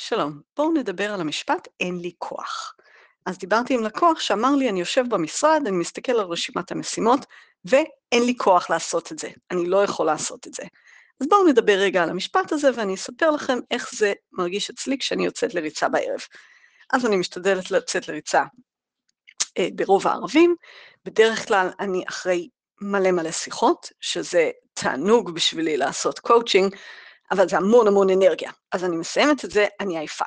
שלום, בואו נדבר על המשפט אין לי כוח. אז דיברתי עם לקוח שאמר לי, אני יושב במשרד, אני מסתכל על רשימת המשימות, ואין לי כוח לעשות את זה, אני לא יכול לעשות את זה. אז בואו נדבר רגע על המשפט הזה, ואני אספר לכם איך זה מרגיש אצלי כשאני יוצאת לריצה בערב. אז אני משתדלת לצאת לריצה אה, ברוב הערבים, בדרך כלל אני אחרי מלא מלא שיחות, שזה תענוג בשבילי לעשות קואוצ'ינג, אבל זה המון המון אנרגיה. אז אני מסיימת את זה, אני עייפה.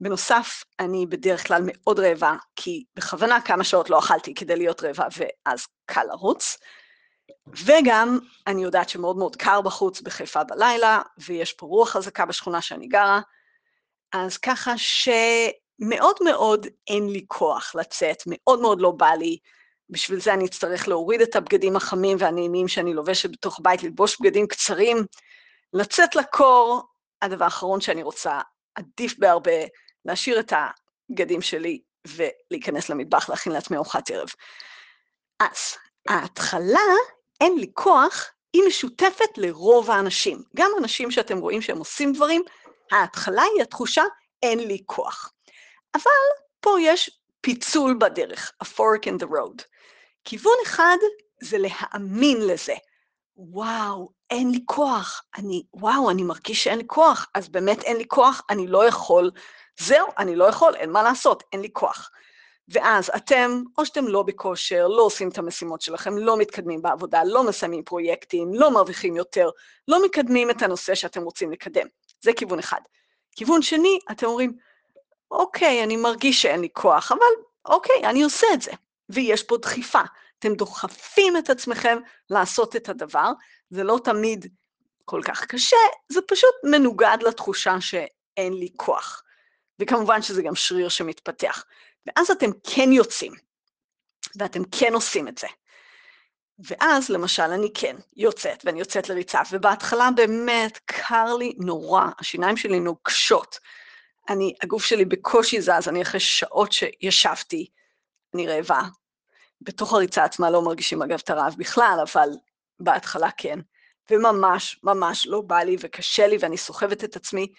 בנוסף, אני בדרך כלל מאוד רעבה, כי בכוונה כמה שעות לא אכלתי כדי להיות רעבה, ואז קל לרוץ. וגם, אני יודעת שמאוד מאוד קר בחוץ בחיפה בלילה, ויש פה רוח חזקה בשכונה שאני גרה, אז ככה שמאוד מאוד אין לי כוח לצאת, מאוד מאוד לא בא לי. בשביל זה אני אצטרך להוריד את הבגדים החמים והנעימים שאני לובשת בתוך בית, ללבוש בגדים קצרים, לצאת לקור, הדבר האחרון שאני רוצה, עדיף בהרבה להשאיר את הבגדים שלי ולהיכנס למטבח, להכין לעצמי ארוחת ערב. אז ההתחלה, אין לי כוח, היא משותפת לרוב האנשים. גם אנשים שאתם רואים שהם עושים דברים, ההתחלה היא התחושה, אין לי כוח. אבל פה יש פיצול בדרך, a fork in the road. כיוון אחד זה להאמין לזה. וואו, אין לי כוח, אני, וואו, אני מרגיש שאין לי כוח, אז באמת אין לי כוח, אני לא יכול, זהו, אני לא יכול, אין מה לעשות, אין לי כוח. ואז אתם, או שאתם לא בכושר, לא עושים את המשימות שלכם, לא מתקדמים בעבודה, לא מסיימים פרויקטים, לא מרוויחים יותר, לא מקדמים את הנושא שאתם רוצים לקדם. זה כיוון אחד. כיוון שני, אתם אומרים, אוקיי, אני מרגיש שאין לי כוח, אבל אוקיי, אני עושה את זה. ויש פה דחיפה. אתם דוחפים את עצמכם לעשות את הדבר, זה לא תמיד כל כך קשה, זה פשוט מנוגד לתחושה שאין לי כוח. וכמובן שזה גם שריר שמתפתח. ואז אתם כן יוצאים, ואתם כן עושים את זה. ואז למשל אני כן יוצאת, ואני יוצאת לריצה, ובהתחלה באמת קר לי נורא, השיניים שלי נוגשות. אני, הגוף שלי בקושי זז, אני אחרי שעות שישבתי, אני רעבה, בתוך הריצה עצמה לא מרגישים אגב את הרעב בכלל, אבל בהתחלה כן. וממש ממש לא בא לי וקשה לי ואני סוחבת את עצמי.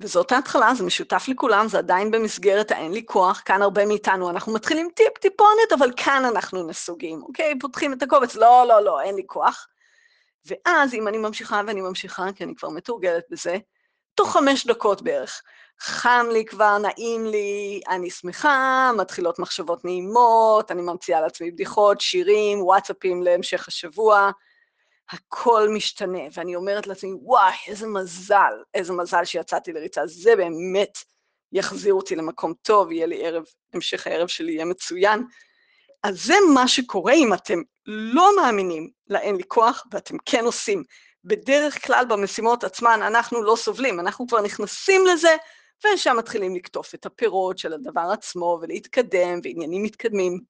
וזאת ההתחלה, זה משותף לכולם, זה עדיין במסגרת האין לי כוח, כאן הרבה מאיתנו, אנחנו מתחילים טיפ-טיפונת, אבל כאן אנחנו נסוגים, אוקיי? פותחים את הקובץ, לא, לא, לא, אין לי כוח. ואז אם אני ממשיכה ואני ממשיכה, כי אני כבר מתורגלת בזה, תוך חמש דקות בערך, חם לי כבר, נעים לי, אני שמחה, מתחילות מחשבות נעימות, אני ממציאה לעצמי בדיחות, שירים, וואטסאפים להמשך השבוע, הכל משתנה, ואני אומרת לעצמי, וואי, איזה מזל, איזה מזל שיצאתי לריצה, זה באמת יחזיר אותי למקום טוב, יהיה לי ערב, המשך הערב שלי יהיה מצוין. אז זה מה שקורה אם אתם לא מאמינים לאין לי כוח ואתם כן עושים. בדרך כלל במשימות עצמן אנחנו לא סובלים, אנחנו כבר נכנסים לזה, ושם מתחילים לקטוף את הפירות של הדבר עצמו ולהתקדם, ועניינים מתקדמים.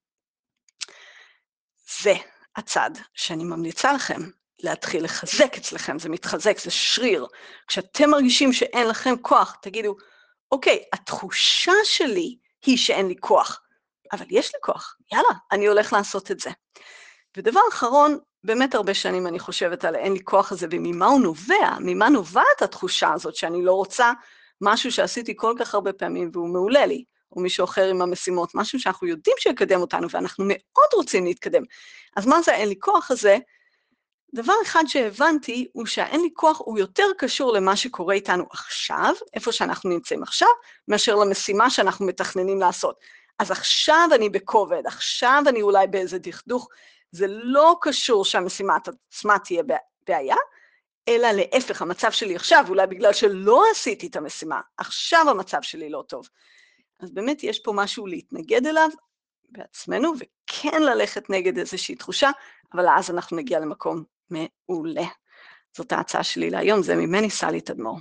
זה הצד שאני ממליצה לכם להתחיל לחזק אצלכם, זה מתחזק, זה שריר. כשאתם מרגישים שאין לכם כוח, תגידו, אוקיי, התחושה שלי היא שאין לי כוח, אבל יש לי כוח, יאללה, אני הולך לעשות את זה. ודבר אחרון, באמת הרבה שנים אני חושבת על אין לי כוח הזה, וממה הוא נובע, ממה נובעת התחושה הזאת שאני לא רוצה משהו שעשיתי כל כך הרבה פעמים והוא מעולה לי, או מישהו אחר עם המשימות, משהו שאנחנו יודעים שיקדם אותנו ואנחנו מאוד רוצים להתקדם. אז מה זה האין לי כוח הזה? דבר אחד שהבנתי הוא שהאין לי כוח הוא יותר קשור למה שקורה איתנו עכשיו, איפה שאנחנו נמצאים עכשיו, מאשר למשימה שאנחנו מתכננים לעשות. אז עכשיו אני בכובד, עכשיו אני אולי באיזה דכדוך, זה לא קשור שהמשימה עצמה תהיה בעיה, אלא להפך, המצב שלי עכשיו, אולי בגלל שלא עשיתי את המשימה, עכשיו המצב שלי לא טוב. אז באמת יש פה משהו להתנגד אליו בעצמנו, וכן ללכת נגד איזושהי תחושה, אבל אז אנחנו נגיע למקום מעולה. זאת ההצעה שלי להיום, זה ממני סלי תדמור.